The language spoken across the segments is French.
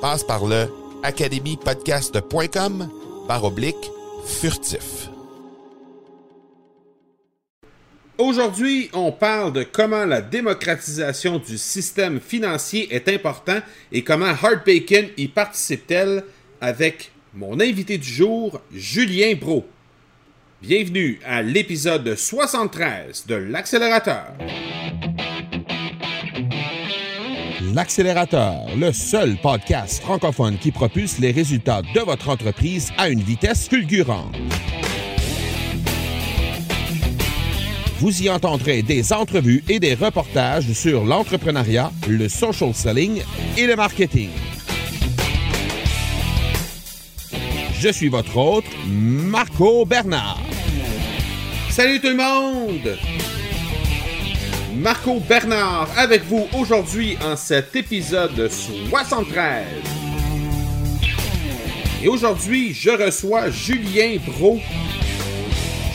Passe par le academypodcast.com par oblique furtif. Aujourd'hui, on parle de comment la démocratisation du système financier est important et comment Hard Bacon y participe-t-elle avec mon invité du jour, Julien Bro. Bienvenue à l'épisode 73 de l'accélérateur. L'accélérateur, le seul podcast francophone qui propulse les résultats de votre entreprise à une vitesse fulgurante. Vous y entendrez des entrevues et des reportages sur l'entrepreneuriat, le social selling et le marketing. Je suis votre hôte, Marco Bernard. Salut tout le monde! Marco Bernard avec vous aujourd'hui en cet épisode 73. Et aujourd'hui, je reçois Julien Bro.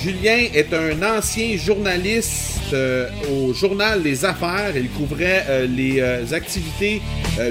Julien est un ancien journaliste euh, au journal Les Affaires. Il couvrait euh, les euh, activités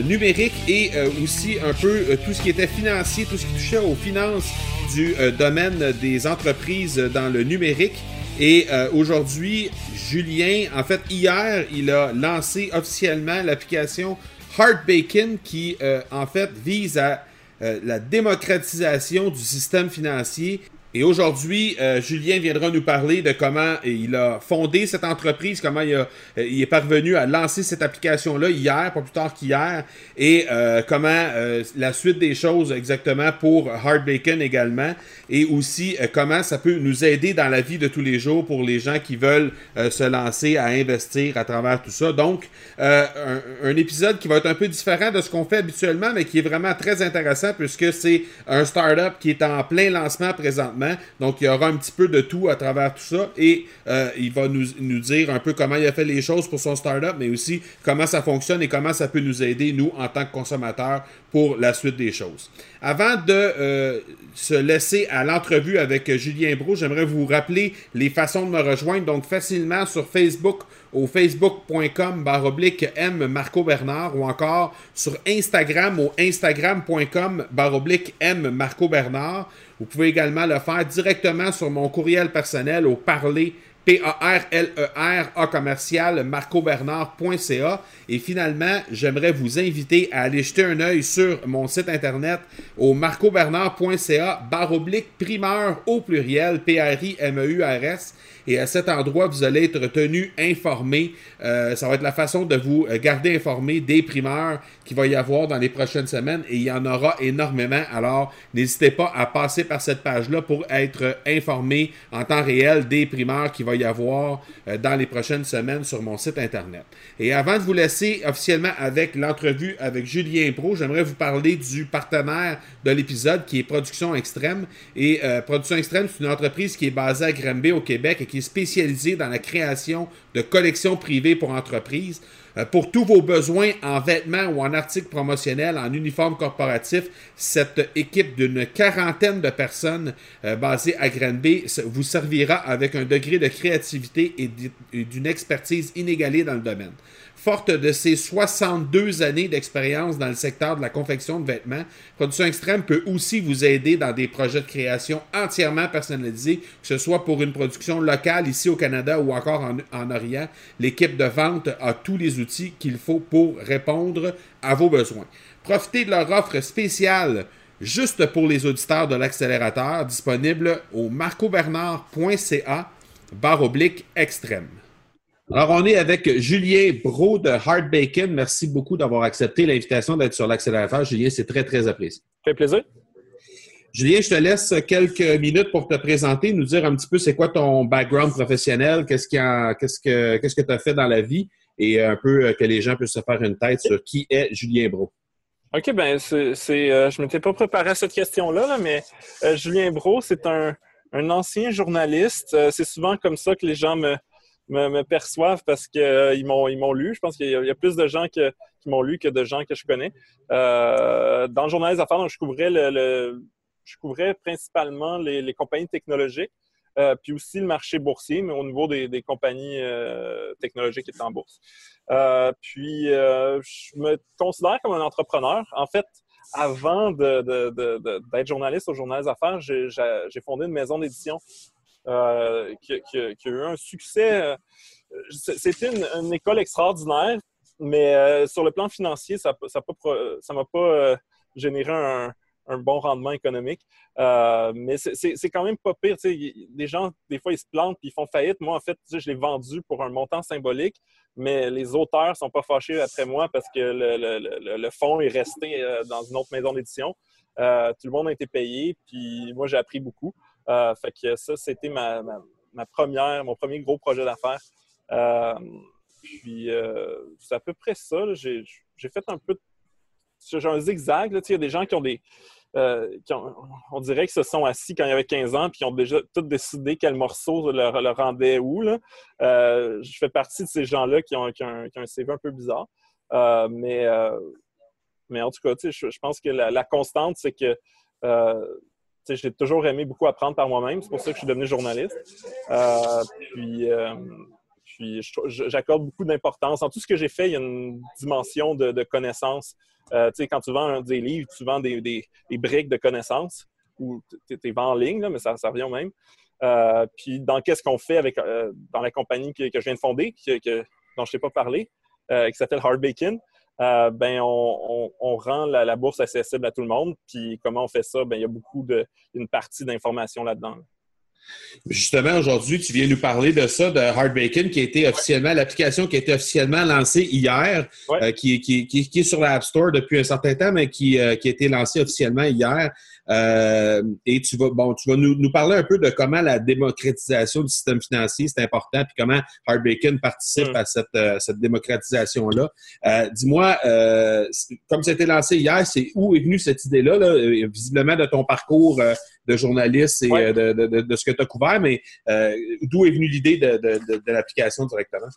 numériques et aussi un peu tout ce qui était financier, tout ce qui touchait aux finances du domaine des entreprises dans le numérique. Et aujourd'hui, Julien, en fait, hier, il a lancé officiellement l'application Heart Bacon qui, en fait, vise à la démocratisation du système financier et aujourd'hui, euh, Julien viendra nous parler de comment il a fondé cette entreprise, comment il, euh, est parvenu à lancer cette application-là hier, pas plus tard qu'hier, et euh, comment la suite des choses exactement pour Hard Bacon également, et aussi comment ça peut nous aider dans la vie de tous les jours pour les gens qui veulent se lancer à investir à travers tout ça. Donc, un, un, épisode qui va être un peu différent de ce qu'on fait habituellement, mais qui est vraiment très intéressant puisque c'est un startup qui est en plein lancement présentement donc, il y aura un petit peu de tout à travers tout ça. Et euh, il va nous, dire un peu comment il a fait les choses pour son startup, mais aussi comment ça fonctionne et comment ça peut nous aider, nous, en tant que consommateurs, pour la suite des choses. Avant de euh, se laisser à l'entrevue avec Julien Bro, j'aimerais vous rappeler les façons de me rejoindre. Donc, facilement sur Facebook au facebook.com baroblique M Marco Bernard ou encore sur Instagram au instagram.com baroblique M Marco Bernard. Vous pouvez également le faire directement sur mon courriel personnel au parler P-A-R-L-E-R, A commercial, marcobernard.ca. Et finalement, j'aimerais vous inviter à aller jeter un œil sur mon site internet au marcobernard.ca, barre oblique primeur au pluriel, P-R-I-M-E-U-R-S. Et à cet endroit, vous allez être tenu informé. Euh, ça va être la façon de vous euh, garder informé des primeurs qu'il va y avoir dans les prochaines semaines. Et il y en aura énormément. Alors, n'hésitez pas à passer par cette page-là pour être informé en temps réel des primeurs qu'il va y avoir euh, dans les prochaines semaines sur mon site Internet. Et avant de vous laisser officiellement avec l'entrevue avec Julien Pro, j'aimerais vous parler du partenaire de l'épisode qui est Production Extrême. Et Production Extrême, c'est une entreprise qui est basée à Granby au Québec et qui est spécialisée dans la création de collections privées pour entreprises. Euh, pour tous vos besoins en vêtements ou en articles promotionnels, en uniforme corporatif, cette équipe d'une quarantaine de personnes euh, basée à Granby vous servira avec un degré de créativité et d'une expertise inégalée dans le domaine. Forte de ses 62 années d'expérience dans le secteur de la confection de vêtements, Production Extrême peut aussi vous aider dans des projets de création entièrement personnalisés, que ce soit pour une production locale ici au Canada ou encore en, en Orient. L'équipe de vente a tous les outils qu'il faut pour répondre à vos besoins. Profitez de leur offre spéciale juste pour les auditeurs de l'accélérateur disponible au marcobernard.ca barre oblique extrême. Alors, on est avec Julien Bro de Hard Bacon. Merci beaucoup d'avoir accepté l'invitation d'être sur l'accélérateur. Julien, c'est très, très apprécié. Ça fait plaisir. Julien, je te laisse quelques minutes pour te présenter, nous dire un petit peu c'est quoi ton background professionnel, qu'est-ce qu'est-ce que qu'est-ce que tu as fait dans la vie et un peu euh, que les gens puissent se faire une tête sur qui est Julien Bro. OK, ben c'est, euh, je ne m'étais pas préparé à cette question-là, mais euh, Julien Bro, c'est un, un, ancien journaliste. c'est souvent comme ça que les gens me, me, perçoivent parce qu'ils euh, m'ont lu. Je pense qu'il y, a plus de gens qui m'ont lu que de gens que je connais. Euh, dans le journal des affaires, je couvrais le, je couvrais principalement les, compagnies technologiques. Euh, puis aussi le marché boursier, mais au niveau des, compagnies technologiques qui étaient en bourse. puis, je me considère comme un entrepreneur. En fait, avant d'être journaliste au Journal des Affaires, j'ai fondé une maison d'édition euh, qui, a eu un succès. Euh, c'était une, école extraordinaire, mais euh, sur le plan financier, ça ne m'a pas généré un, bon rendement économique. mais c'est quand même pas pire. Les gens, des fois, ils se plantent et ils font faillite. Moi, en fait, je l'ai vendu pour un montant symbolique, mais les auteurs ne sont pas fâchés après moi parce que le, le fonds est resté dans une autre maison d'édition. tout le monde a été payé, puis moi, j'ai appris beaucoup. Euh, fait que ça, c'était ma, première, mon premier gros projet d'affaires. Euh, puis euh, c'est à peu près ça. J'ai fait un peu j'ai un zigzag. Il y a des gens qui ont des. on dirait qu'ils se sont assis quand il y avait 15 ans puis qui ont déjà tout décidé quel morceau leur, rendait où. je fais partie de ces gens-là qui ont, un, CV un peu bizarre. mais, mais en tout cas, je, pense que la constante, c'est que j'ai toujours aimé beaucoup apprendre par moi-même. C'est pour ça que je suis devenu journaliste. Euh, puis, euh, j'accorde beaucoup d'importance. En tout ce que j'ai fait, il y a une dimension de, de connaissance. Euh, quand tu vends des livres, tu vends des, briques de connaissances ou tu es en ligne, mais ça, ça revient au même. puis dans qu'est-ce qu'on fait avec dans la compagnie que, je viens de fonder, dont je t'ai pas parlé, qui s'appelle Hard Bacon. Euh, ben on, rend la, bourse accessible à tout le monde. Puis comment on fait ça? Ben, il y a beaucoup de une partie d'informations là-dedans. Justement, aujourd'hui, tu viens nous parler de ça, de Hard Bacon, qui a été officiellement, l'application qui a été officiellement lancée hier, euh, qui, est sur l'App Store depuis un certain temps, mais qui, euh, qui a été lancée officiellement hier. Euh, et tu vas, bon, tu vas nous, nous, parler un peu de comment la démocratisation du système financier, c'est important, puis comment Hard Bacon participe mm. à cette, euh, cette démocratisation-là. Euh, dis-moi, euh, comme ça a été lancé hier, c'est où est venue cette idée-là, là, visiblement de ton parcours de journaliste et de, de, de, ce que tu as couvert, mais d'où est venue l'idée de, de, l'application directement?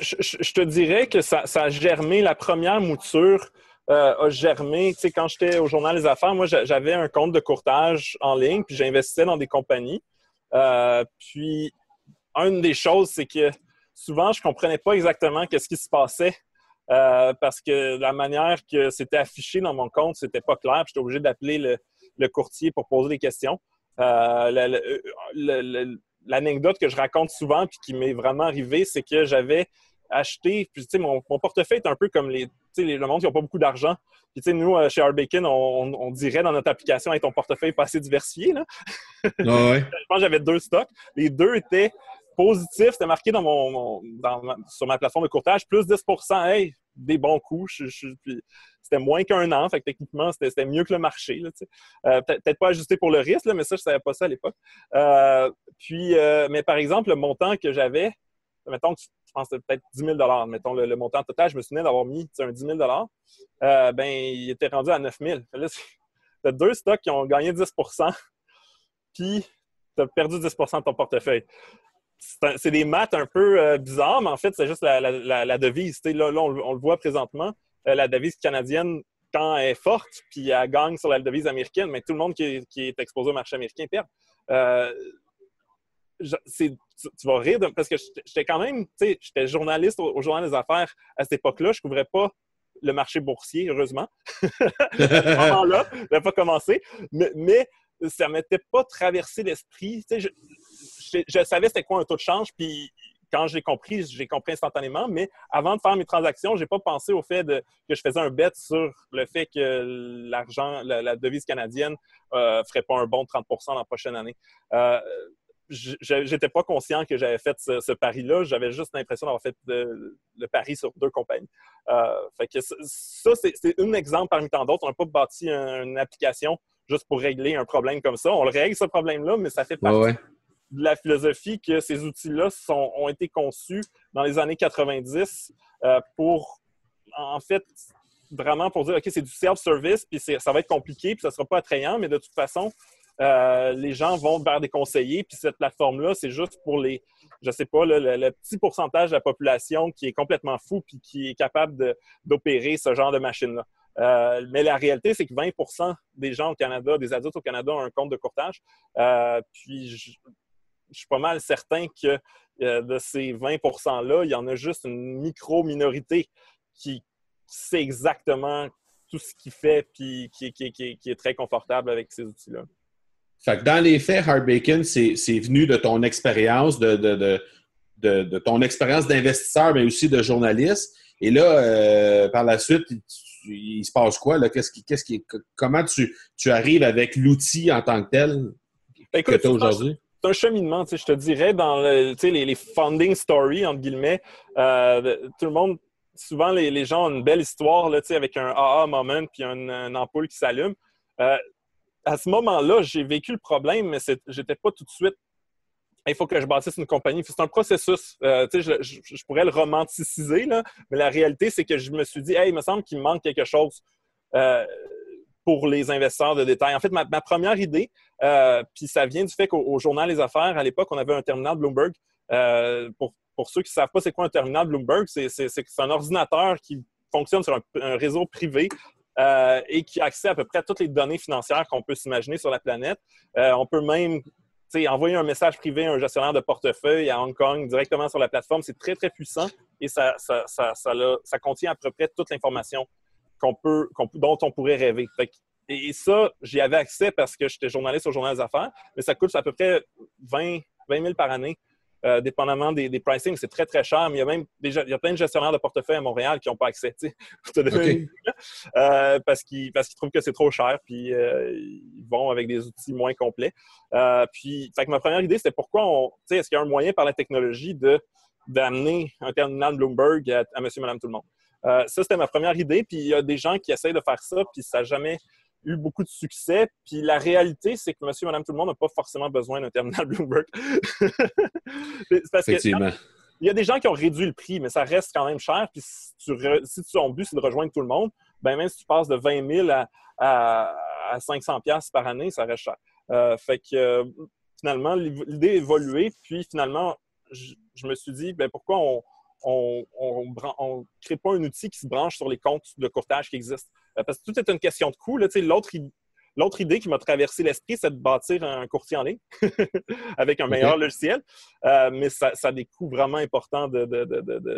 Je, je, te dirais que ça, ça a germé la première mouture euh, a germé. Tu sais, quand j'étais au Journal des Affaires, moi, j'avais un compte de courtage en ligne, puis j'investissais dans des compagnies. Euh, puis, une des choses, c'est que souvent, je comprenais pas exactement qu'est-ce qui se passait. Euh, parce que la manière que c'était affiché dans mon compte, c'était pas clair. J'étais obligé d'appeler le, courtier pour poser des questions. L'anecdote que je raconte souvent puis qui m'est vraiment arrivée, c'est que j'avais acheté, puis tu sais, mon, portefeuille est un peu comme les, le monde qui n'a pas beaucoup d'argent. Puis, tu sais, nous, euh, chez Arbacon, on, on, dirait dans notre application avec ton portefeuille pas assez diversifié. Là. Ah je pense que j'avais deux stocks. Les deux étaient positifs. C'était marqué dans mon, sur ma plateforme de courtage, plus 10 Hey, des bons coups. c'était moins qu'un an. Fait que techniquement, c'était mieux que le marché. Euh, peut-être pas ajusté pour le risque, mais ça, je ne savais pas ça à l'époque. Euh, puis, mais par exemple, le montant que j'avais, mettons que je pense peut-être 10 000 mettons le, montant total. Je me souvenais d'avoir mis un 10 000 euh, ben, il était rendu à 9 000. Là, tu as deux stocks qui ont gagné 10% puis tu as perdu 10 de ton portefeuille. c'est des maths un peu euh, bizarres, mais en fait, c'est juste la, devise. Là, là on, le voit présentement, euh, la devise canadienne, quand elle est forte, puis elle gagne sur la devise américaine, mais tout le monde qui est, exposé au marché américain perd. Euh, tu, vas rire parce que j'étais quand même, tu sais, j'étais journaliste au, Journal des Affaires à cette époque-là. Je ne couvrais pas le marché boursier, heureusement. à ce moment-là, je pas commencé. Mais, mais ça ne m'était pas traversé l'esprit. Tu sais, je, savais c'était quoi un taux de change, puis quand j'ai compris, j'ai compris instantanément, mais avant de faire mes transactions, je n'ai pas pensé au fait que je faisais un bet sur le fait que l'argent, la, devise canadienne ne euh, ferait pas un bon 30% la prochaine année. Euh, j'étais pas conscient que j'avais fait ce, pari-là. J'avais juste l'impression d'avoir fait le, pari sur deux compagnies. Euh, fait que ça, c'est un exemple parmi tant d'autres. On n'a pas bâti une application juste pour régler un problème comme ça. On le règle, ce problème-là, mais ça fait partie de la philosophie que ces outils-là ont été conçus dans les années 90 euh, pour, en fait, vraiment pour dire, OK, c'est du self-service, puis ça va être compliqué, puis ça ne sera pas attrayant, mais de toute façon, euh, les gens vont vers des conseillers, puis cette plateforme-là, c'est juste pour les, je sais pas, le, petit pourcentage de la population qui est complètement fou puis qui est capable d'opérer ce genre de machine-là. Euh, mais la réalité, c'est que 20% des gens au Canada, des adultes au Canada, ont un compte de courtage. Euh, puis je, suis pas mal certain que de ces 20 %-là, il y en a juste une micro-minorité qui sait exactement tout ce qu'il fait puis qui, qui, est très confortable avec ces outils-là. Fait que dans les faits, Hard Bacon, c'est venu de ton expérience, de, de, de, ton expérience d'investisseur, mais aussi de journaliste. Et là, euh, par la suite, il, se passe quoi? Qu'est-ce qui, qu'est-ce qui, comment tu, tu arrives avec l'outil en tant que tel ben, que tu as aujourd'hui? C'est un cheminement, je te dirais, dans le, les, les, funding stories, entre guillemets. Euh, tout le monde, souvent, les, gens ont une belle histoire là, avec un AA moment puis une, ampoule qui s'allume. Euh, à ce moment-là, j'ai vécu le problème, mais j'étais pas tout de suite. Il faut que je bâtisse une compagnie. C'est un processus. Euh, je, pourrais le romanticiser, là, mais la réalité, c'est que je me suis dit, hey, il me semble qu'il me manque quelque chose euh, pour les investisseurs de détail. En fait, ma, première idée, euh, puis ça vient du fait qu'au Journal Les Affaires, à l'époque, on avait un terminal Bloomberg. Pour, ceux qui ne savent pas c'est quoi un terminal Bloomberg, c'est un ordinateur qui fonctionne sur un réseau privé euh, et qui a accès à peu près à toutes les données financières qu'on peut s'imaginer sur la planète. Euh, on peut même envoyer un message privé à un gestionnaire de portefeuille à Hong Kong directement sur la plateforme. C'est très, très puissant et ça, ça, ça, contient à peu près toute l'information dont on pourrait rêver. et, ça, j'y avais accès parce que j'étais journaliste au Journal des Affaires, mais ça coûte à peu près 20, 20 000 par année euh, dépendamment des, des pricing, c'est très, très cher. Mais il y a même déjà, il y a plein de gestionnaires de portefeuille à Montréal qui n'ont pas accès, euh, parce qu'ils parce qu'ils trouvent que c'est trop cher, puis euh, ils vont avec des outils moins complets. puis, fait que ma première idée, c'était pourquoi on, est-ce qu'il y a un moyen par la technologie de d'amener un terminal Bloomberg à, à Monsieur, Madame, tout le monde? ça, c'était ma première idée. Puis il y a des gens qui essayent de faire ça, puis ça n'a jamais eu beaucoup de succès. Puis la réalité, c'est que monsieur, madame, tout le monde n'a pas forcément besoin d'un terminal Bloomberg. parce Effectivement. il y a des gens qui ont réduit le prix, mais ça reste quand même cher. Puis si, tu si ton but, c'est de rejoindre tout le monde, ben même si tu passes de 20 000 à, à, 500 pièces par année, ça reste cher. Euh, fait que euh, finalement, l'idée a évolué. Puis finalement, je, me suis dit, ben pourquoi on on ne crée pas un outil qui se branche sur les comptes de courtage qui existent? Euh, parce que tout est une question de coût. L'autre idée qui m'a traversé l'esprit, c'est de bâtir un courtier en ligne avec un meilleur logiciel. Euh, mais ça, a des coûts vraiment importants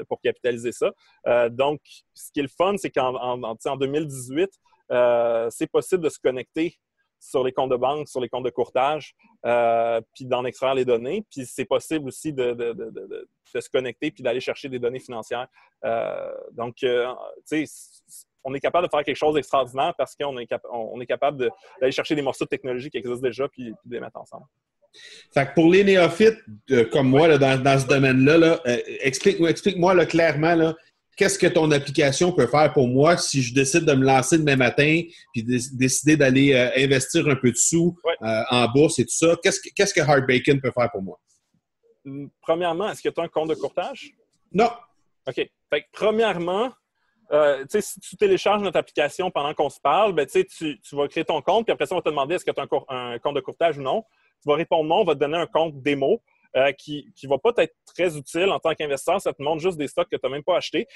pour capitaliser ça. Euh, donc, ce qui est le fun, c'est qu'en en, 2018, c'est possible de se connecter sur les comptes de banque, sur les comptes de courtage, puis d'en extraire les données. Puis c'est possible aussi de, se connecter puis d'aller chercher des données financières. Donc, tu sais, on est capable de faire quelque chose d'extraordinaire parce qu'on est, on est capable d'aller chercher des morceaux de technologie qui existent déjà puis, de les mettre ensemble. Fait que pour les néophytes comme moi dans, ce domaine-là, explique-moi explique clairement là, qu'est-ce que ton application peut faire pour moi si je décide de me lancer demain matin puis décider d'aller euh, investir un peu de sous euh, en bourse et tout ça? Qu'est-ce que, qu'est-ce que Hard Bacon peut faire pour moi? Premièrement, est-ce que tu as un compte de courtage? Non. OK. Fait premièrement, euh, si tu télécharges notre application pendant qu'on se parle, ben, tu, tu, vas créer ton compte, puis après ça, on va te demander est-ce que tu as un, compte de courtage ou non. Tu vas répondre non, on va te donner un compte démo qui ne va pas être très utile en tant qu'investisseur. Ça te montre juste des stocks que tu n'as même pas achetés.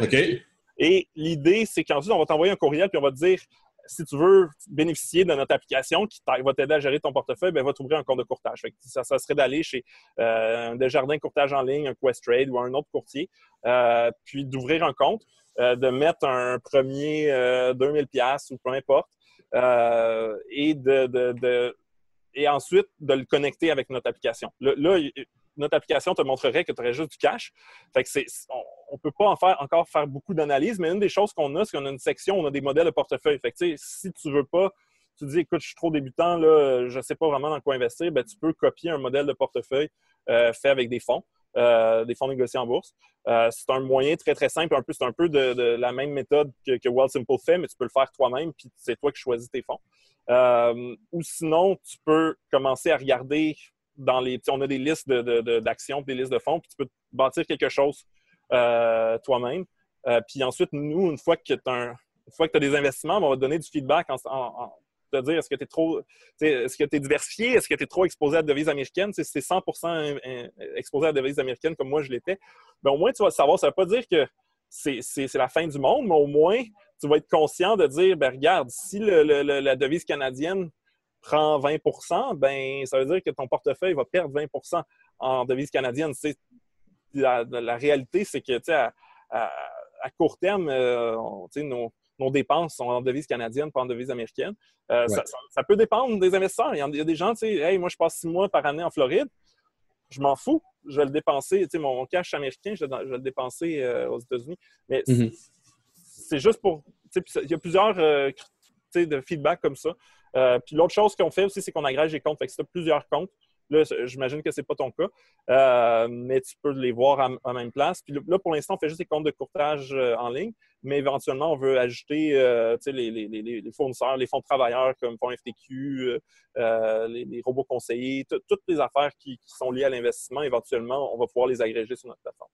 OK. Et l'idée, c'est qu'ensuite, on va t'envoyer un courriel puis on va te dire si tu veux bénéficier de notre application qui va t'aider à gérer ton portefeuille, ben, va t'ouvrir un compte de courtage. ça, serait d'aller chez euh, un Desjardins Courtage en ligne, un Questrade ou un autre courtier, euh, puis d'ouvrir un compte, euh, de mettre un premier 2000 pièces ou peu importe, et de, ensuite de le connecter avec notre application. là, notre application te montrerait que tu aurais juste du cash. Fait que c'est, on ne peut pas encore faire beaucoup d'analyses, mais une des choses qu'on a, c'est qu'on a une section, on a des modèles de portefeuille. Fait si tu veux pas, tu dis, écoute, je suis trop débutant, là, je ne sais pas vraiment dans quoi investir, ben, tu peux copier un modèle de portefeuille euh, fait avec des fonds. Euh, des fonds négociés en bourse. Euh, c'est un moyen très, très simple. C'est un peu de, la même méthode que, que Simple fait, mais tu peux le faire toi-même, puis c'est toi qui choisis tes fonds. ou sinon, tu peux commencer à regarder dans les. On a des listes d'actions, des listes de fonds, puis tu peux bâtir quelque chose euh, toi-même. Euh, puis ensuite, nous, une fois que tu as, des investissements, on va te donner du feedback en, te dire est-ce que tu es trop est-ce que diversifié, est-ce que tu es trop exposé à la devise américaine? Si c'est 100 exposé à la devise américaine comme moi je l'étais, ben, au moins tu vas savoir, ça ne veut pas dire que c'est la fin du monde, mais au moins tu vas être conscient de dire ben, regarde, si la devise canadienne prend 20 ben ça veut dire que ton portefeuille va perdre 20% en devise canadienne. La, la, réalité, c'est que à, à, court terme, euh, nos, nos, dépenses sont en devise canadienne, pas en devise américaine. Euh, ça, peut dépendre des investisseurs. Il y, a, des gens, tu sais, hey, moi, je passe six mois par année en Floride. Je m'en fous. Je vais le dépenser. Tu sais, mon cash américain, je vais, le dépenser euh, aux États-Unis. Mais mm-hmm. c'est juste pour. Il y a plusieurs de feedback comme ça. Euh, puis l'autre chose qu'on fait aussi, c'est qu'on agrège les comptes. Fait que si tu as plusieurs comptes, là, j'imagine que ce n'est pas ton cas, euh, mais tu peux les voir à, même place. Puis là, pour l'instant, on fait juste des comptes de courtage euh, en ligne, mais éventuellement, on veut ajouter les, fournisseurs, les fonds de travailleurs comme Fonds FTQ, les, robots conseillers, toutes les affaires qui sont liées à l'investissement, éventuellement, on va pouvoir les agréger sur notre plateforme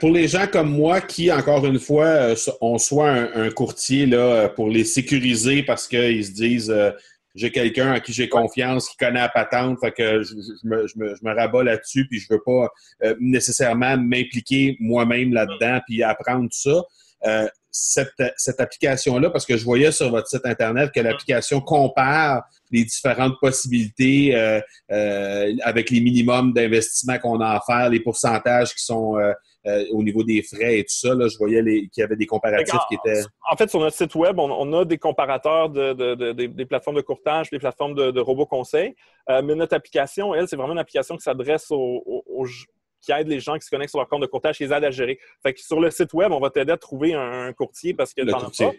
pour les gens comme moi qui, encore une fois, euh, ont soit un, courtier là, pour les sécuriser parce qu'ils se disent euh, j'ai quelqu'un à qui j'ai confiance, qui connaît la patente, fait que je, me, je me, rabats là-dessus, puis je veux pas euh, nécessairement m'impliquer moi-même là-dedans, puis apprendre tout ça. cette, cette application-là, parce que je voyais sur votre site Internet que l'application compare les différentes possibilités avec les minimums d'investissement qu'on a à faire, les pourcentages qui sont euh, au niveau des frais et tout ça. Là, je voyais qu'il y avait des comparatifs qui étaient. En fait, sur notre site Web, on, a des comparateurs de, des plateformes de courtage, des plateformes de, robots conseils. Euh, mais notre application, elle, c'est vraiment une application qui s'adresse aux, qui aide les gens qui se connectent sur leur compte de courtage, qui les aide à gérer. Fait que sur le site web, on va t'aider à trouver un, courtier parce que tu n'en as pas.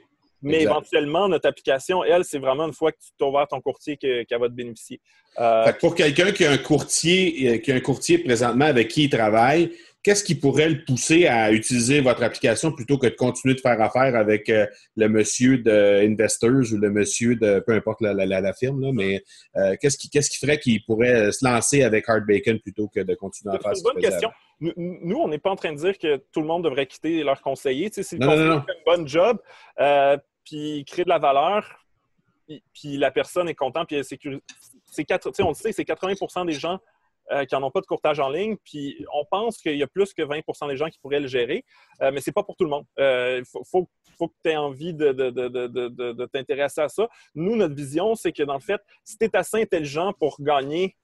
Mais éventuellement, notre application, elle, c'est vraiment une fois que tu t'ouvres ton courtier qu'elle va te bénéficier. Euh, pour quelqu'un qui a un courtier, qui a un courtier présentement avec qui il travaille, qu'est-ce qui pourrait le pousser à utiliser votre application plutôt que de continuer de faire affaire avec euh, le monsieur de Investors ou le monsieur de peu importe la, firme, là, mais euh, qu'est-ce qui, qu'est-ce qui ferait qu'il pourrait se lancer avec Hard Bacon plutôt que de continuer à faire C'est une bonne question. Nous, on n'est pas en train de dire que tout le monde devrait quitter leur conseiller. Tu sais, si le conseiller fait un bon job, euh, puis crée de la valeur, puis, la personne est contente, puis elle sécurise. C'est on le sait, c'est 80 des gens euh, qui n'en ont pas de courtage en ligne. Puis on pense qu'il y a plus que 20% des gens qui pourraient le gérer, euh, mais ce n'est pas pour tout le monde. Il euh, faut, que tu aies envie de, t'intéresser à ça. Nous, notre vision, c'est que dans le fait, si tu es assez intelligent pour gagner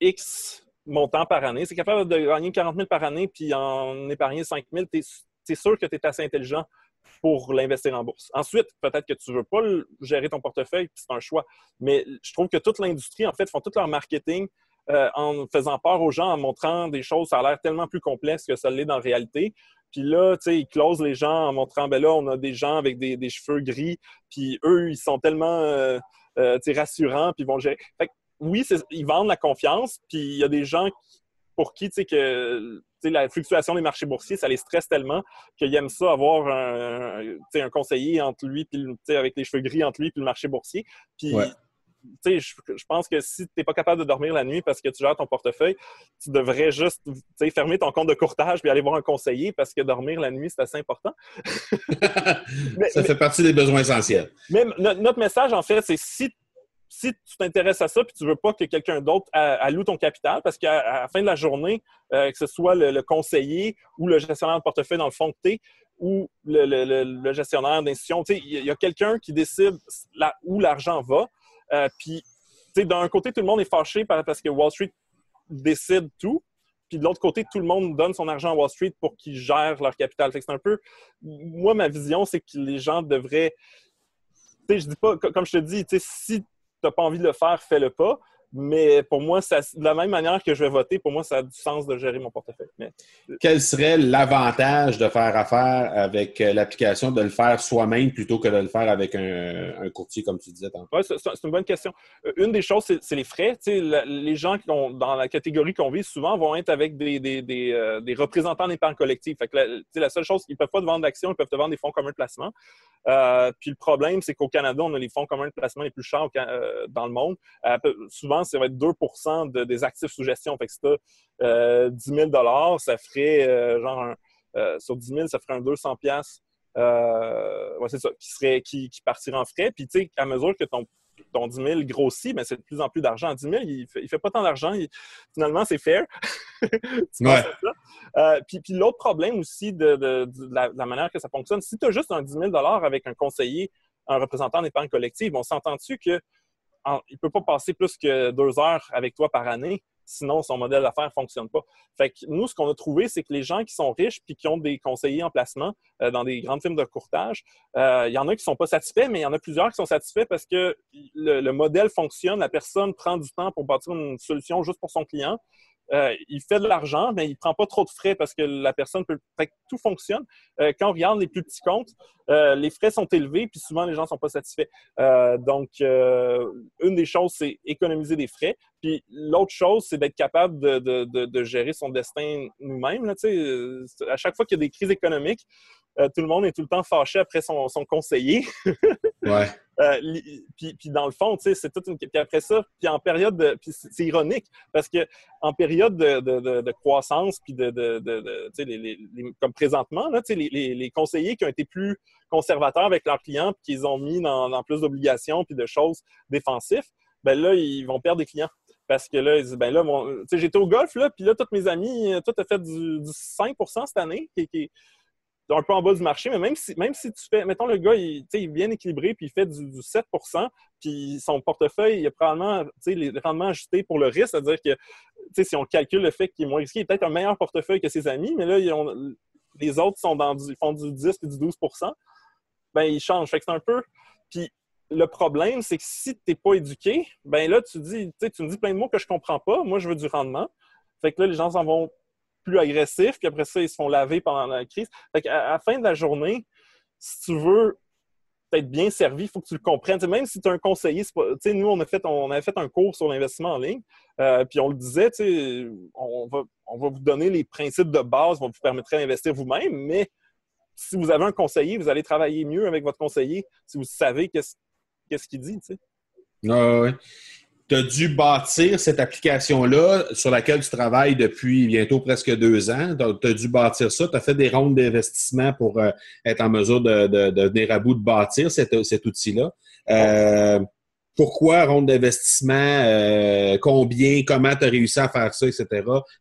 X montant par année, c'est capable de gagner 40 000 par année puis en épargner 5 000, tu es, sûr que tu es assez intelligent pour l'investir en bourse. Ensuite, peut-être que tu ne veux pas gérer ton portefeuille, c'est un choix. Mais je trouve que toute l'industrie, en fait, font tout leur marketing euh, en faisant peur aux gens, en montrant des choses, ça a l'air tellement plus complexe que ça l'est dans la réalité. Puis là, tu sais, ils closent les gens en montrant, ben là, on a des gens avec des, cheveux gris, puis eux, ils sont tellement euh, euh, rassurants, puis ils vont gérer. Fait que, oui, ils vendent la confiance, puis il y a des gens pour qui, tu sais, que la fluctuation des marchés boursiers, ça les stresse tellement qu'ils aiment ça avoir un, un conseiller entre lui, puis, avec les cheveux gris entre lui et le marché boursier. Puis je, je pense que si tu n'es pas capable de dormir la nuit parce que tu gères ton portefeuille, tu devrais juste fermer ton compte de courtage et aller voir un conseiller parce que dormir la nuit, c'est assez important. ça fait partie des besoins essentiels. Mais notre message, en fait, c'est si si tu t'intéresses à ça puis tu veux pas que quelqu'un d'autre alloue ton capital, parce qu'à la fin de la journée, euh, que ce soit le, conseiller ou le gestionnaire de portefeuille dans le fond que tu ou le, gestionnaire d'institution, il y a quelqu'un qui décide là, où l'argent va. Euh, puis, d'un côté, tout le monde est fâché parce que Wall Street décide tout. Puis de l'autre côté, tout le monde donne son argent à Wall Street pour qu'ils gèrent leur capital. c'est un peu. Moi, ma vision, c'est que les gens devraient. Tu sais, je dis pas, comme je te dis, si tu n'as pas envie de le faire, fais-le pas. Mais pour moi, ça, de la même manière que je vais voter, pour moi, ça a du sens de gérer mon portefeuille. Quel serait l'avantage de faire affaire avec euh, l'application, de le faire soi-même plutôt que de le faire avec un, courtier, comme tu disais Oui, c'est une bonne question. Euh, une des choses, c'est les frais. les gens qui ont, dans la catégorie qu'on vit souvent vont être avec des, des, des, euh, des représentants d'épargne collective. Fait que la, la, seule chose, ils ne peuvent pas te vendre d'actions, ils peuvent te vendre des fonds communs de placement. puis le problème, c'est qu'au Canada, on a les fonds communs de placement les plus chers dans le monde. souvent, ça va être 2% des actifs sous gestion. Fait que si tu as 10 000 ça ferait euh, genre euh, sur 10 000, ça ferait un 200 pièces ouais, c'est ça, qui, serait, qui, qui partirait en frais. Puis, tu sais, à mesure que ton, ton 10 000 grossit, mais c'est de plus en plus d'argent. 10 000, il ne fait, pas tant d'argent. Finalement, c'est fair. Euh, puis, puis l'autre problème aussi de, la, manière que ça fonctionne, si tu as juste un 10 000 avec un conseiller, un représentant d'épargne collective, on s'entend-tu que il ne peut pas passer plus que deux heures avec toi par année, sinon son modèle d'affaires ne fonctionne pas. Fait que nous, ce qu'on a trouvé, c'est que les gens qui sont riches puis qui ont des conseillers en placement euh, dans des grandes firmes de courtage, euh, il y en a qui ne sont pas satisfaits, mais il y en a plusieurs qui sont satisfaits parce que le, modèle fonctionne, la personne prend du temps pour bâtir une solution juste pour son client. Euh, il fait de l'argent, mais il ne prend pas trop de frais parce que la personne peut. tout fonctionne. Euh, quand on regarde les plus petits comptes, euh, les frais sont élevés, puis souvent les gens ne sont pas satisfaits. donc, une des choses, c'est économiser des frais. Puis l'autre chose, c'est d'être capable de, gérer son destin nous-mêmes. À chaque fois qu'il y a des crises économiques, tout le monde est tout le temps fâché après son, son conseiller. ouais. Euh, puis, dans le fond, c'est toute une. Puis après ça, puis en période de. Puis c'est ironique parce que en période de, croissance, puis de. comme présentement, là, les, les, conseillers qui ont été plus conservateurs avec leurs clients, puis qu'ils ont mis dans, plus d'obligations, puis de choses défensives, ben là, ils vont perdre des clients. Parce que là, ils disent, ben là, j'étais au golf, là, puis là, tous mes amis, tout a fait du, 5 cette année, qui, qui, un peu en bas du marché, mais même si, même si tu fais, mettons, le gars, il, est bien équilibré, puis il fait du, 7% puis son portefeuille, il a probablement les rendements ajustés pour le risque, c'est-à-dire que si on calcule le fait qu'il est moins risqué, il a peut-être un meilleur portefeuille que ses amis, mais là, les autres sont dans du, font du 10 et du 12% ben ils changent. Fait que c'est un peu. Puis le problème, c'est que si tu n'es pas éduqué, ben là, tu dis, tu me dis plein de mots que je comprends pas. Moi, je veux du rendement. Fait que là, les gens s'en vont plus agressifs, puis après ça, ils se font laver pendant la crise. Fait à, la fin de la journée, si tu veux être bien servi, il faut que tu le comprennes. même si tu es un conseiller, nous, on a, fait, on a fait un cours sur l'investissement en ligne, euh, puis on le disait, on va, on va vous donner les principes de base qui vous permettre d'investir vous-même, mais si vous avez un conseiller, vous allez travailler mieux avec votre conseiller si vous savez qu'est-ce qu'il dit. Ah, oui tu as dû bâtir cette application-là sur laquelle tu travailles depuis bientôt presque deux ans. Tu as dû bâtir ça. Tu as fait des rondes d'investissement pour euh, être en mesure de, de, venir à bout de bâtir cet, outil-là. Euh, pourquoi ronde d'investissement, euh, combien, comment tu as réussi à faire ça, etc.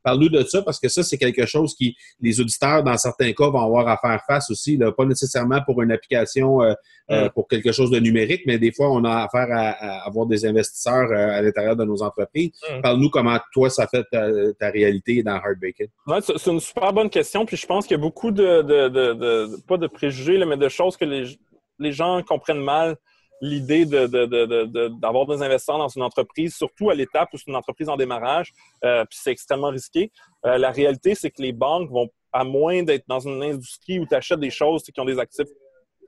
Parle-nous de ça parce que ça, c'est quelque chose qui, les auditeurs, dans certains cas, vont avoir à faire face aussi, là, pas nécessairement pour une application, euh, euh, pour quelque chose de numérique, mais des fois, on a affaire à, avoir des investisseurs à l'intérieur de nos entreprises. Mm. Parle-nous comment toi, ça fait ta, réalité dans Hard Bacon. c'est une super bonne question, puis je pense qu'il y a beaucoup de, de, pas de préjugés, mais de choses que les, les gens comprennent mal l'idée d'avoir des investisseurs dans une entreprise, surtout à l'étape où c'est une entreprise en démarrage, euh, puis c'est extrêmement risqué. Euh, la réalité, c'est que les banques vont, à moins d'être dans une industrie où tu achètes des choses qui ont des actifs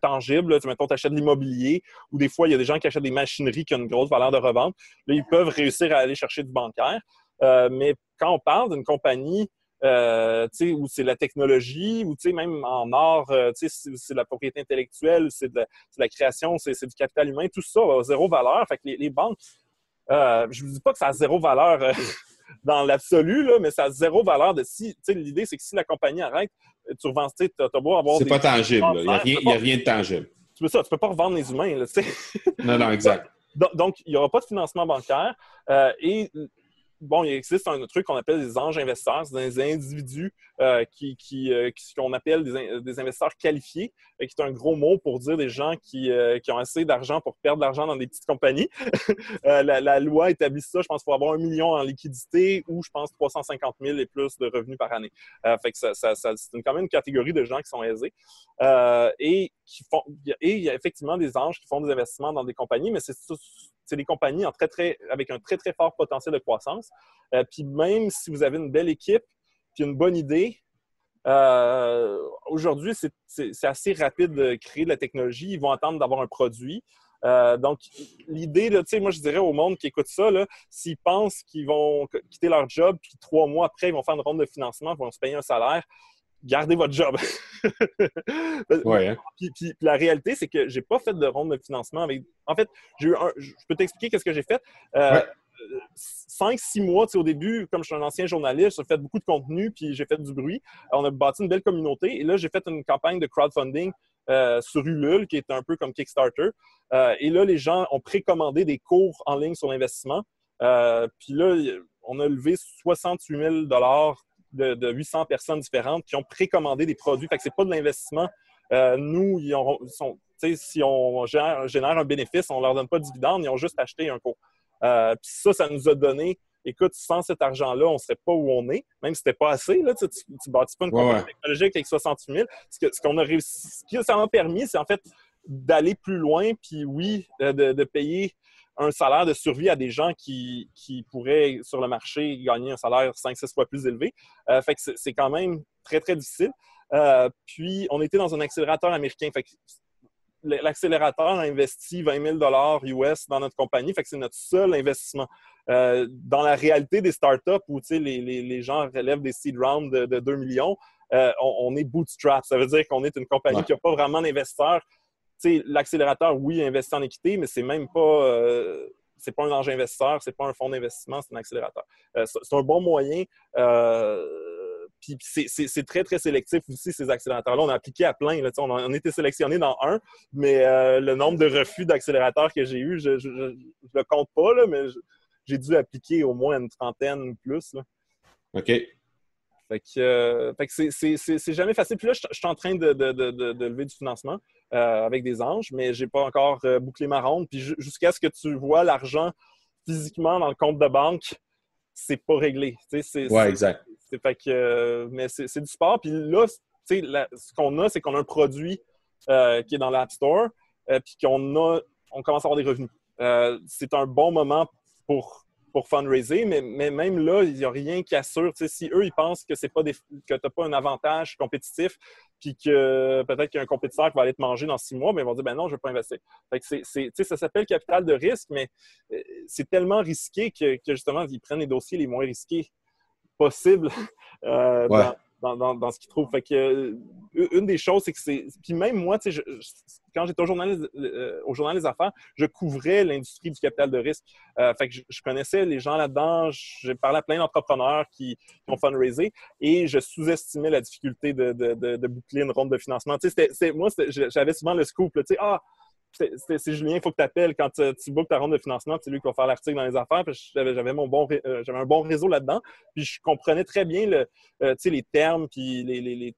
tangibles, tu mettons, tu achètes de l'immobilier, ou des fois, il y a des gens qui achètent des machineries qui ont une grosse valeur de revente, là, ils peuvent réussir à aller chercher du bancaire. Euh, mais quand on parle d'une compagnie euh, où c'est la technologie, ou même en art, euh, c'est la propriété intellectuelle, c'est de, la création, c'est du capital humain, tout ça a zéro valeur. Fait que les, banques, euh, je ne dis pas que ça a zéro valeur euh, dans l'absolu, mais ça a zéro valeur de si. L'idée, c'est que si la compagnie arrête, tu revends, tu as beau avoir. C'est pas tangible, il n'y a, rien de tangible. Tu peux ça, tu peux pas revendre les humains, là, Non, non, exact. Donc, il n'y aura pas de financement bancaire et bon, il existe un truc qu'on appelle des anges investisseurs, c'est des individus euh, qui, euh, qui, qu'on appelle des, investisseurs qualifiés, et qui est un gros mot pour dire des gens qui, euh, qui ont assez d'argent pour perdre de l'argent dans des petites compagnies. la, loi établit ça, je pense, pour avoir un million en liquidité ou, je pense, 350 000 et plus de revenus par année. fait que ça, c'est quand même une catégorie de gens qui sont aisés. et, qui font, et il y a effectivement des anges qui font des investissements dans des compagnies, mais c'est c'est des compagnies en très, très, avec un très, très fort potentiel de croissance. Euh, puis même si vous avez une belle équipe puis une bonne idée, euh, aujourd'hui, c'est assez rapide de créer de la technologie. Ils vont attendre d'avoir un produit. Euh, donc, l'idée, tu sais, moi, je dirais au monde qui écoute ça, s'ils pensent qu'ils vont quitter leur job, puis trois mois après, ils vont faire une ronde de financement, ils vont se payer un salaire, gardez votre job. Hein. puis, la réalité, c'est que j'ai pas fait de ronde de financement avec. En fait, j'ai eu un... je peux t'expliquer qu'est-ce que j'ai fait. Euh, cinq, six mois, au début, comme je suis un ancien journaliste, j'ai fait beaucoup de contenu, puis j'ai fait du bruit. on a bâti une belle communauté. Et là, j'ai fait une campagne de crowdfunding euh, sur Ulule, qui est un peu comme Kickstarter. Euh, et là, les gens ont précommandé des cours en ligne sur l'investissement. puis là, on a levé 68 000 de, 800 personnes différentes qui ont précommandé des produits. Fait que c'est pas de l'investissement. Euh, nous, ils sont, si on génère, un bénéfice, on leur donne pas de dividende, ils ont juste acheté un cours. Euh, puis ça, ça nous a donné, écoute, sans cet argent-là, on serait pas où on est, même si c'était pas assez. Là, tu, tu bâtis pas une compagnie technologique avec 68 000. Ce, qu'on a réussi, ce qui ça m'a permis, c'est en fait d'aller plus loin, puis oui, de payer un salaire de survie à des gens qui, pourraient, sur le marché, gagner un salaire 5-6 fois plus élevé. Euh, fait que c'est quand même très, très difficile. Euh, puis, on était dans un accélérateur américain. Fait que l'accélérateur a investi 20 000 US dans notre compagnie. Fait que c'est notre seul investissement. Euh, dans la réalité des startups où les, les, les gens relèvent des seed rounds de, 2 millions, on, est bootstrap. Ça veut dire qu'on est une compagnie qui n'a pas vraiment d'investisseurs l'accélérateur, oui, investit en équité, mais c'est même pas. Euh, c'est pas un ange investisseur, c'est pas un fonds d'investissement, c'est un accélérateur. Euh, c'est un bon moyen. Euh, puis c'est très, très sélectif aussi, ces accélérateurs-là. On a appliqué à plein. on, a, on, a, été sélectionné dans un, mais le nombre de refus d'accélérateurs que j'ai eu, je ne le compte pas, là, mais j'ai dû appliquer au moins une trentaine ou plus. OK. Fait que, c'est jamais facile. Puis là, je, suis en train de, de lever du financement. Euh, avec des anges, mais j'ai pas encore euh, bouclé ma ronde. Puis jusqu'à ce que tu vois l'argent physiquement dans le compte de banque, c'est pas réglé. Oui, exact. Fait que, euh, mais c'est du sport. Puis là, ce qu'on a, c'est qu'on a un produit qui est dans l'App Store, puis qu'on a, on commence à avoir des revenus. c'est un bon moment pour pour fundraiser, mais, mais même là, il n'y a rien qui assure. si eux, ils pensent que c'est pas des, que tu n'as pas un avantage compétitif, puis que peut-être qu'il y a un compétiteur qui va aller te manger dans six mois, mais ils vont dire ben non, je ne veux pas investir. ça s'appelle capital de risque, mais euh, c'est tellement risqué que, justement, ils prennent les dossiers les moins risqués possibles euh, dans, ce qu'ils trouvent. Fait que, euh, une des choses, c'est que c'est. Puis même moi, tu sais, quand j'étais au journal, euh, au journal des affaires, je couvrais l'industrie du capital de risque. Euh, je, connaissais les gens là-dedans. J'ai parlé à plein d'entrepreneurs qui, ont fundraisé et je sous-estimais la difficulté de, de, boucler une ronde de financement. Moi, j'avais souvent le scoop. ah, c'est Julien, il faut que tu appelles quand tu, tu ta ronde de financement, c'est lui qui va faire l'article dans les affaires. J'avais bon euh, un bon réseau là-dedans. Puis je comprenais très bien le, les termes puis les,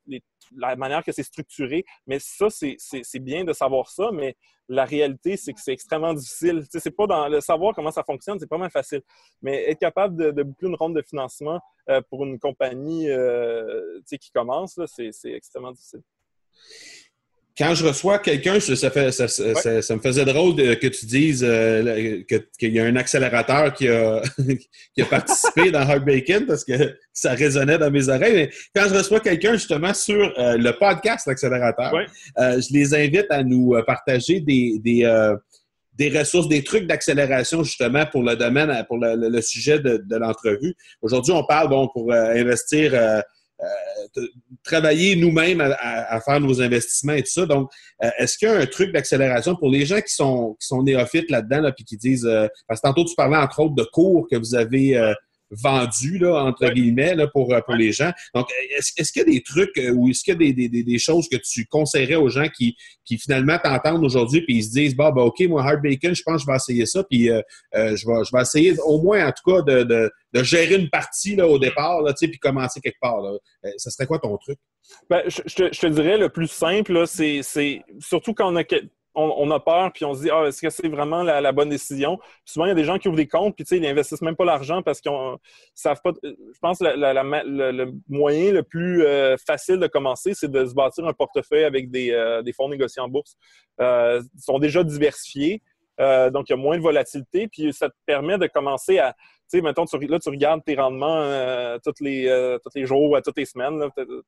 la manière que c'est structuré. Mais ça, c'est bien de savoir ça, mais la réalité, c'est que c'est extrêmement difficile. C'est pas dans le savoir comment ça fonctionne, c'est pas mal facile. Mais être capable de, boucler une ronde de financement euh, pour une compagnie qui commence, c'est extrêmement difficile quand je reçois quelqu'un, ça, fait, ça, ça, me faisait drôle que tu dises euh, qu'il y a un accélérateur qui a, qui a participé dans Hard Bacon parce que ça résonnait dans mes oreilles. Mais quand je reçois quelqu'un justement sur euh, le podcast Accélérateur, euh, je les invite à nous partager des, des, des ressources, des trucs d'accélération justement pour le domaine, pour le, le sujet de, de l'entrevue. Aujourd'hui, on parle bon pour investir travailler nous-mêmes à, faire nos investissements et tout ça. Donc, euh, est-ce qu'il y a un truc d'accélération pour les gens qui sont, qui sont néophytes là-dedans, là, puis qui disent, euh, parce que tantôt tu parlais entre autres de cours que vous avez, vendu, là, entre guillemets, là, pour, pour les gens. Donc, est-ce, est-ce qu'il y a des trucs ou est-ce qu'il y a des, des, des, choses que tu conseillerais aux gens qui, qui finalement t'entendent aujourd'hui puis ils se disent, bah, bah, OK, moi, Hard Bacon, je pense que je vais essayer ça, puis je, vais, je vais essayer au moins, en tout cas, de, de, de gérer une partie là, au départ, là, puis commencer quelque part. Là. ça serait quoi ton truc? Ben, je, je, te, je, te, dirais le plus simple, c'est surtout quand on a on, a peur, puis on se dit, ah, est-ce que c'est vraiment la, bonne décision? souvent, il y a des gens qui ouvrent des comptes, puis ils n'investissent même pas l'argent parce qu'ils savent pas. Je pense que le moyen le plus euh, facile de commencer, c'est de se bâtir un portefeuille avec des, euh, fonds négociés en bourse. Euh, ils sont déjà diversifiés, donc il y a moins de volatilité, puis ça te permet de commencer à. Tu sais, mettons, là, tu regardes tes rendements tous, les, tous les jours, toutes les semaines.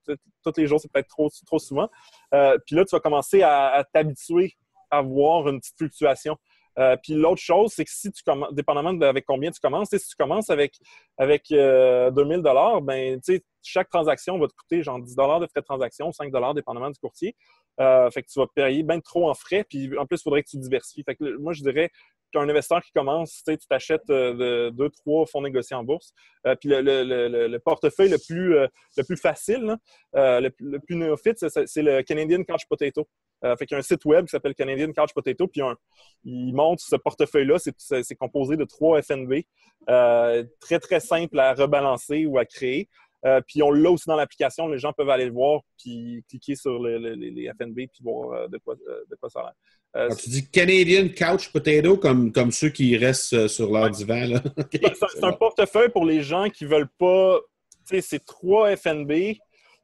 tous les jours, c'est peut-être trop, trop souvent. puis là, tu vas commencer à t'habituer avoir une petite fluctuation. Euh, puis l'autre chose, c'est que si tu commences, dépendamment de avec combien tu commences, si tu commences avec, avec 2000 euh, dollars, ben, chaque transaction va te coûter genre 10 dollars de frais de transaction, 5 dollars dépendamment du courtier. Euh, fait que tu vas payer bien trop en frais, puis en plus, il faudrait que tu diversifies. Fait que moi, je dirais qu'un investisseur qui commence, tu t'achètes deux, trois fonds négociés en bourse. puis le, portefeuille le plus, le plus facile, le, le, plus néophyte, c'est le Canadian Couch Potato. Euh, fait qu'il y a un site web qui s'appelle Canadian Couch Potato, puis il montre ce portefeuille-là. C'est composé de trois FNB, euh, très, très simple à rebalancer ou à créer. Euh, puis on l'a aussi dans l'application, les gens peuvent aller le voir, puis cliquer sur les FNB, puis voir de quoi, ça a l'air. tu dis Canadian Couch Potato comme, comme ceux qui restent sur leur divan. c'est un portefeuille pour les gens qui ne veulent pas. Tu sais, c'est trois FNB,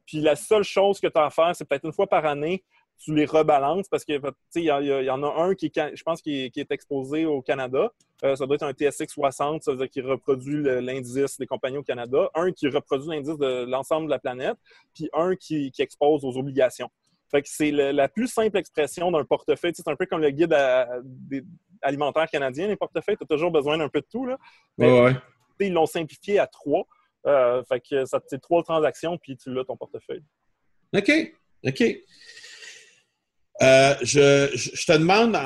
puis la seule chose que tu as à faire, c'est peut-être une fois par année, tu les rebalances parce que il y, en a un qui est, je pense, qui est, exposé au Canada. Euh, ça doit être un TSX 60, ça veut dire qu'il reproduit l'indice des compagnies au Canada. Un qui reproduit l'indice de l'ensemble de la planète, puis un qui, expose aux obligations. Fait que c'est la plus simple expression d'un portefeuille. C'est un peu comme le guide alimentaire canadien, les portefeuilles. Tu as toujours besoin d'un peu de tout. Là. Mais, Ils l'ont simplifié à trois. Euh, fait que ça c'est trois transactions, puis tu l'as ton portefeuille. OK. OK. Euh, je, te demande,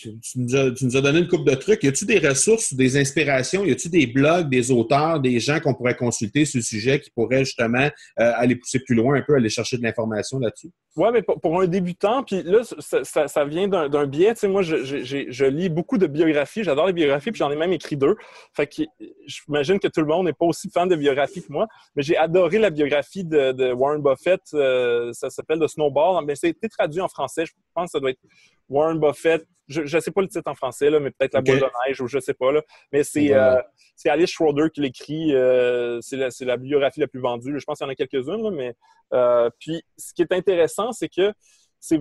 tu, nous as, donné une coupe de trucs. Y a-tu des ressources, des inspirations? Y a-tu des blogs, des auteurs, des gens qu'on pourrait consulter sur le sujet qui pourraient justement euh, aller pousser plus loin un peu, aller chercher de l'information là-dessus? Oui, mais pour, un débutant, puis là, ça, ça, vient d'un biais. Tu sais, moi, je, je, lis beaucoup de biographies. J'adore les biographies, puis j'en ai même écrit deux. Fait que j'imagine que tout le monde n'est pas aussi fan de biographies que moi, mais j'ai adoré la biographie de, Warren Buffett. Euh, ça s'appelle The Snowball. Mais été traduit en français. Je pense que ça doit être Warren Buffett. Je ne sais pas le titre en français, là, mais peut-être La boule de neige ou je ne sais pas. Là. Mais c'est euh, Alice Schroeder qui l'écrit. Euh, c'est la, la, biographie la plus vendue. Je pense qu'il y en a quelques-unes, mais euh, puis ce qui est intéressant, c'est que c'est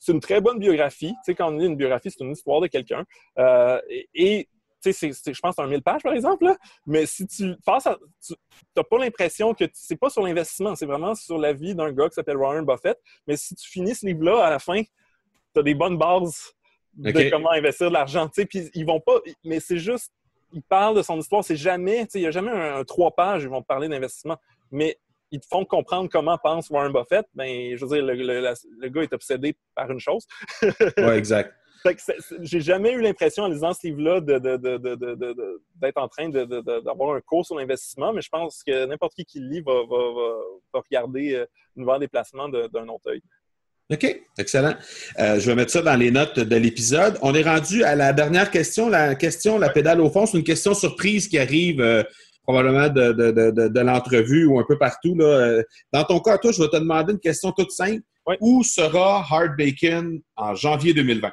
c'est une très bonne biographie. Tu sais, quand on dit une biographie, c'est une histoire de quelqu'un. et, tu sais, je pense un 1000 pages, par exemple. Mais si tu passes Tu n'as pas l'impression que c'est pas sur l'investissement, c'est vraiment sur la vie d'un gars qui s'appelle Warren Buffett. Mais si tu finis ce livre-là, à la fin, tu as des bonnes bases de comment investir de l'argent. Puis ils vont pas. Mais c'est juste. Ils parlent de son histoire. C'est jamais. Il n'y a jamais un, trois pages, ils vont parler d'investissement. Mais ils te font comprendre comment pense Warren Buffett. Ben, je veux dire, le, gars est obsédé par une chose. oui, exact. J'ai jamais eu l'impression en lisant ce livre-là d'être en train d'avoir un cours sur l'investissement, mais je pense que n'importe qui qui le lit va, va, regarder euh, nouveau déplacement d'un autre œil. OK, excellent. Euh, je vais mettre ça dans les notes de l'épisode. On est rendu à la dernière question, la question, la pédale au fond. C'est une question surprise qui arrive euh, probablement de, de, l'entrevue ou un peu partout. Là. Euh, dans ton cas, toi, je vais te demander une question toute simple. Où sera Hard Bacon en janvier 2020?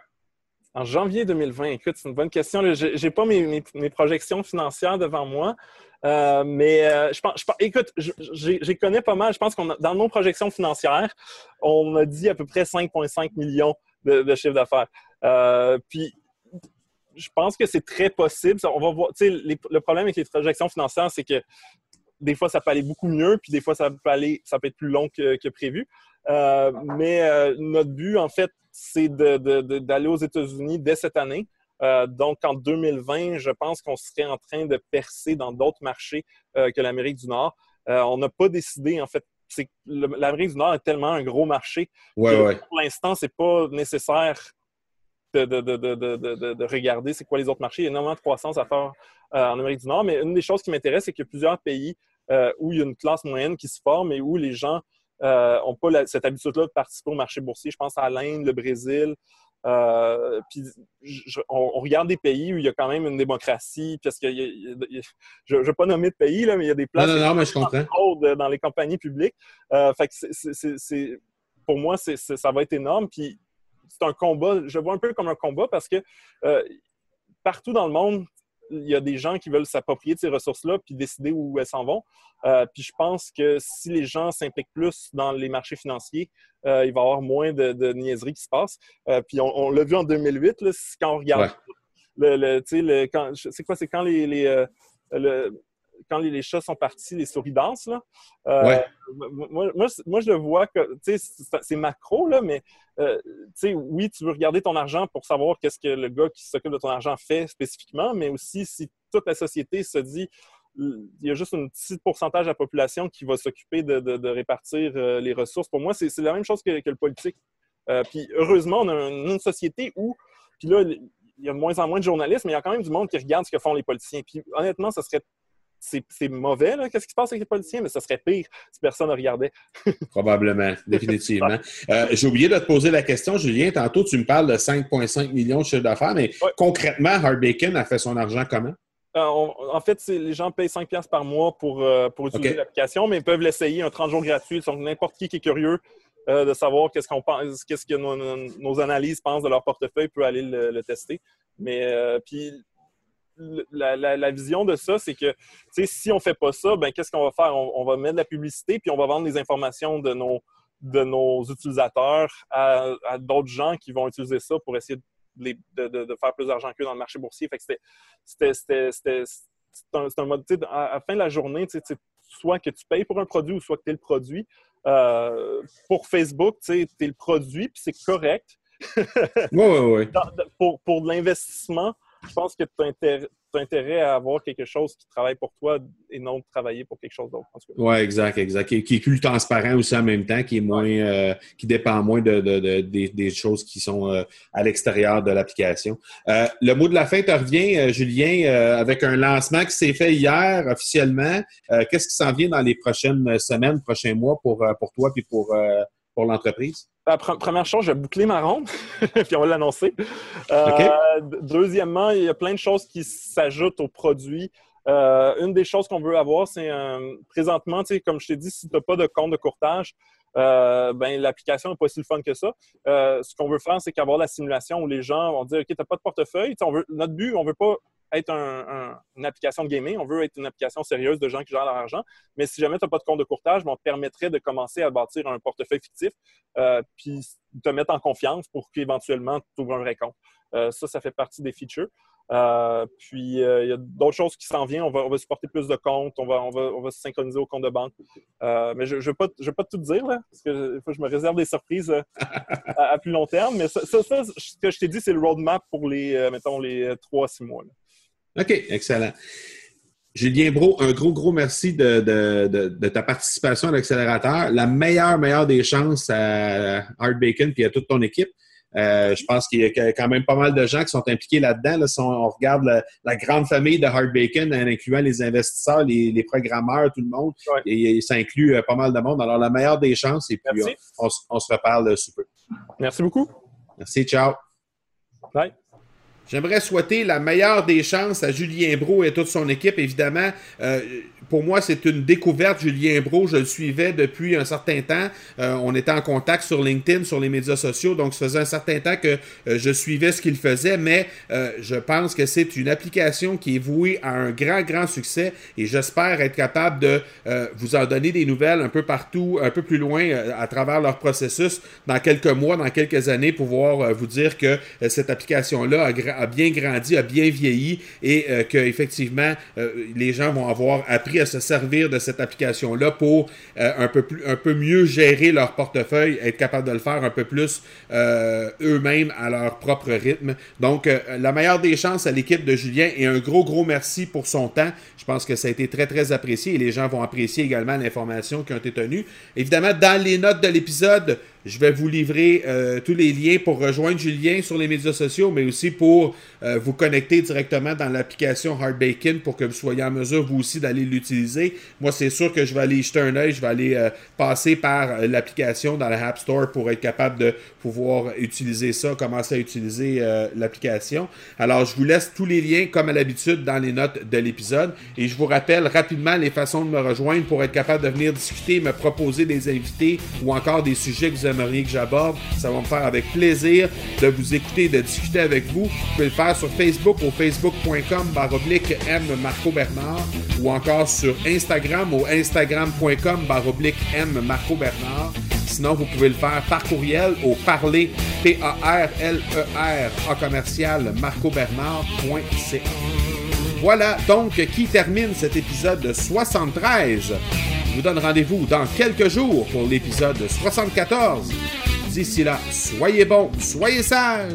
En janvier 2020, écoute, c'est une bonne question. Je n'ai pas mes, projections financières devant moi. Euh, mais euh, je pense, écoute, j'y connais pas mal. Je pense qu'on dans nos projections financières, on a dit à peu près 5,5 millions de, de chiffre d'affaires. Euh, puis je pense que c'est très possible. On va voir. le problème avec les projections financières, c'est que des fois, ça peut aller beaucoup mieux, puis des fois, ça peut aller, ça peut être plus long que, prévu. mais notre but, en fait, c'est d'aller aux États-Unis dès cette année. Euh, donc, en 2020, je pense qu'on serait en train de percer dans d'autres marchés euh, que l'Amérique du Nord. Euh, on n'a pas décidé, en fait, l'Amérique du Nord est tellement un gros marché ouais, que pour l'instant, c'est pas nécessaire de, de, de, de regarder c'est quoi les autres marchés. Il y a énormément de croissance à faire en Amérique du Nord, mais une des choses qui m'intéresse, c'est qu'il y a plusieurs pays où il y a une classe moyenne qui se forme et où les gens n'ont pas cette habitude-là de participer au marché boursier. Je pense à l'Inde, le Brésil, euh, puis on, regarde des pays où il y a quand même une démocratie, parce que je ne vais pas nommer de pays, là, mais il y a des places dans les compagnies publiques. Euh, fait que pour moi, ça va être énorme. Puis c'est un combat, je vois un peu comme un combat parce que euh, partout dans le monde, il y a des gens qui veulent s'approprier de ces ressources-là puis décider où elles s'en vont. Euh, puis je pense que si les gens s'impliquent plus dans les marchés financiers, euh, il va y avoir moins de, de niaiseries qui se passent. Euh, puis on, l'a vu en 2008, là, quand on regarde le, le, c'est quoi, c'est quand les, les le, quand les, chats sont partis, les souris dansent. Là. Euh, moi, moi, je le vois que c'est macro, là, mais euh, oui, tu veux regarder ton argent pour savoir qu'est-ce que le gars qui s'occupe de ton argent fait spécifiquement, mais aussi si toute la société se dit il y a juste un petit pourcentage de la population qui va s'occuper de, répartir euh, les ressources. Pour moi, c'est la même chose que, le politique. puis heureusement, on a une, société où, puis là, il y a de moins en moins de journalistes, mais il y a quand même du monde qui regarde ce que font les politiciens. Puis honnêtement, ça serait c'est mauvais, qu'est-ce qui se passe avec les politiciens, mais ça serait pire si personne ne regardait. Probablement, définitivement. Euh, j'ai oublié de te poser la question, Julien. Tantôt, tu me parles de 5,5 millions de chiffre d'affaires, mais concrètement, Hard Bacon a fait son argent comment? Euh, en fait, les gens payent 5 par mois pour, euh, pour utiliser l'application, mais ils peuvent l'essayer un 30 jours gratuit. Donc, n'importe qui qui est curieux de savoir qu'est-ce qu'on pense, qu'est-ce que nos, analyses pensent de leur portefeuille peut aller le, tester. Mais puis la, vision de ça, c'est que si on ne fait pas ça, ben, qu'est-ce qu'on va faire? On, va mettre de la publicité, puis on va vendre des informations de nos, de nos utilisateurs à, d'autres gens qui vont utiliser ça pour essayer de, de, faire plus d'argent qu'eux dans le marché boursier. Fait c'était un, mode, à, la fin de la journée, soit que tu payes pour un produit ou soit que tu es le produit. Euh, pour Facebook, tu es le produit, puis c'est correct. oui, oui, oui. Pour, pour de l'investissement, je pense que tu as, intérêt à avoir quelque chose qui travaille pour toi et non de travailler pour quelque chose d'autre. Oui, exact, exact. Qui, est plus transparent aussi en même temps, qui est moins, euh, qui dépend moins de, des, choses qui sont euh, à l'extérieur de l'application. Euh, le mot de la fin te revient, Julien, avec un lancement qui s'est fait hier officiellement. Qu'est-ce qui s'en vient dans les prochaines semaines, prochains mois pour, pour toi et pour, pour l'entreprise? La première chose, je vais boucler ma ronde, puis on va l'annoncer. Euh, deuxièmement, il y a plein de choses qui s'ajoutent au produit. Euh, une des choses qu'on veut avoir, c'est euh, présentement, comme je t'ai dit, si tu n'as pas de compte de courtage, ben, l'application n'est pas si le fun que ça. ce qu'on veut faire, c'est qu'avoir la simulation où les gens vont dire OK, tu n'as pas de portefeuille. notre but, on ne veut pas être une application de gaming, on veut être une application sérieuse de gens qui gèrent leur argent. Mais si jamais tu n'as pas de compte de courtage, ben, on te permettrait de commencer à bâtir un portefeuille fictif, euh, puis te mettre en confiance pour qu'éventuellement tu ouvres un vrai compte. Euh, ça, ça fait partie des features. Euh, puis, il y a d'autres choses qui s'en viennent. On va, supporter plus de comptes. On va, on va, se synchroniser au compte de banque. mais je ne vais, pas tout dire, parce que je me réserve des surprises à, plus long terme. Mais ça, ce que je t'ai dit, c'est le roadmap pour les, mettons, les trois, six mois. OK, excellent. Julien Bro, un gros, gros merci de, ta participation à l'accélérateur. La meilleure, meilleure des chances à Hard Bacon et à toute ton équipe. Euh, je pense qu'il y a quand même pas mal de gens qui sont impliqués là-dedans. Si on, regarde la, grande famille de Hard Bacon, en incluant les investisseurs, les, programmeurs, tout le monde, et, ça inclut euh, pas mal de monde. Alors, la meilleure des chances, et puis on, on, se reparle sous peu. Merci beaucoup. Merci, ciao. Bye. J'aimerais souhaiter la meilleure des chances à Julien Bro et toute son équipe. Évidemment, euh, pour moi, c'est une découverte. Julien Bro, je le suivais depuis un certain temps. Euh, on était en contact sur LinkedIn, sur les médias sociaux, donc ça faisait un certain temps que euh, je suivais ce qu'il faisait, mais je pense que c'est une application qui est vouée à un grand, grand succès et j'espère être capable de vous en donner des nouvelles un peu partout, un peu plus loin à travers leur processus dans quelques mois, dans quelques années, pouvoir vous dire que cette application-là a a bien grandi, a bien vieilli et euh, que effectivement euh, les gens vont avoir appris à se servir de cette application-là pour euh, un, peu plus, un peu mieux gérer leur portefeuille, être capable de le faire un peu plus eux-mêmes à leur propre rythme. Donc, la meilleure des chances à l'équipe de Julien et un gros, gros merci pour son temps. Je pense que ça a été très, très apprécié et les gens vont apprécier également l'information qui ont été tenues. Évidemment, dans les notes de l'épisode, Je vais vous livrer euh, tous les liens pour rejoindre Julien sur les médias sociaux, mais aussi pour euh, vous connecter directement dans l'application Hard Bacon pour que vous soyez en mesure, vous aussi, d'aller l'utiliser. Moi, c'est sûr que je vais aller jeter un œil. Je vais aller euh, passer par l'application dans la App Store pour être capable de pouvoir utiliser ça, commencer à utiliser l'application. Alors, je vous laisse tous les liens, comme à l'habitude, dans les notes de l'épisode. Et je vous rappelle rapidement les façons de me rejoindre pour être capable de venir discuter, me proposer des invités ou encore des sujets que vous aimeriez que j'aborde. Ça va me faire avec plaisir de vous écouter, de discuter avec vous. Vous pouvez le faire sur Facebook au facebook.com baroblique M Marco Bernard ou encore sur Instagram au instagram.com baroblique M Marco Bernard. Sinon, vous pouvez le faire par courriel au parler, P-A-R-L-E-R, A commercial, marcobernard.ca. Voilà donc qui termine cet épisode de 73. Je vous donne rendez-vous dans quelques jours pour l'épisode 74. D'ici là, soyez bons, soyez sages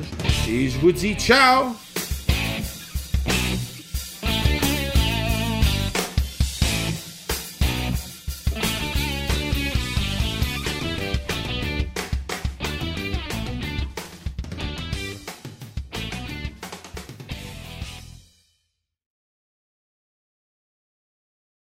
et je vous dis ciao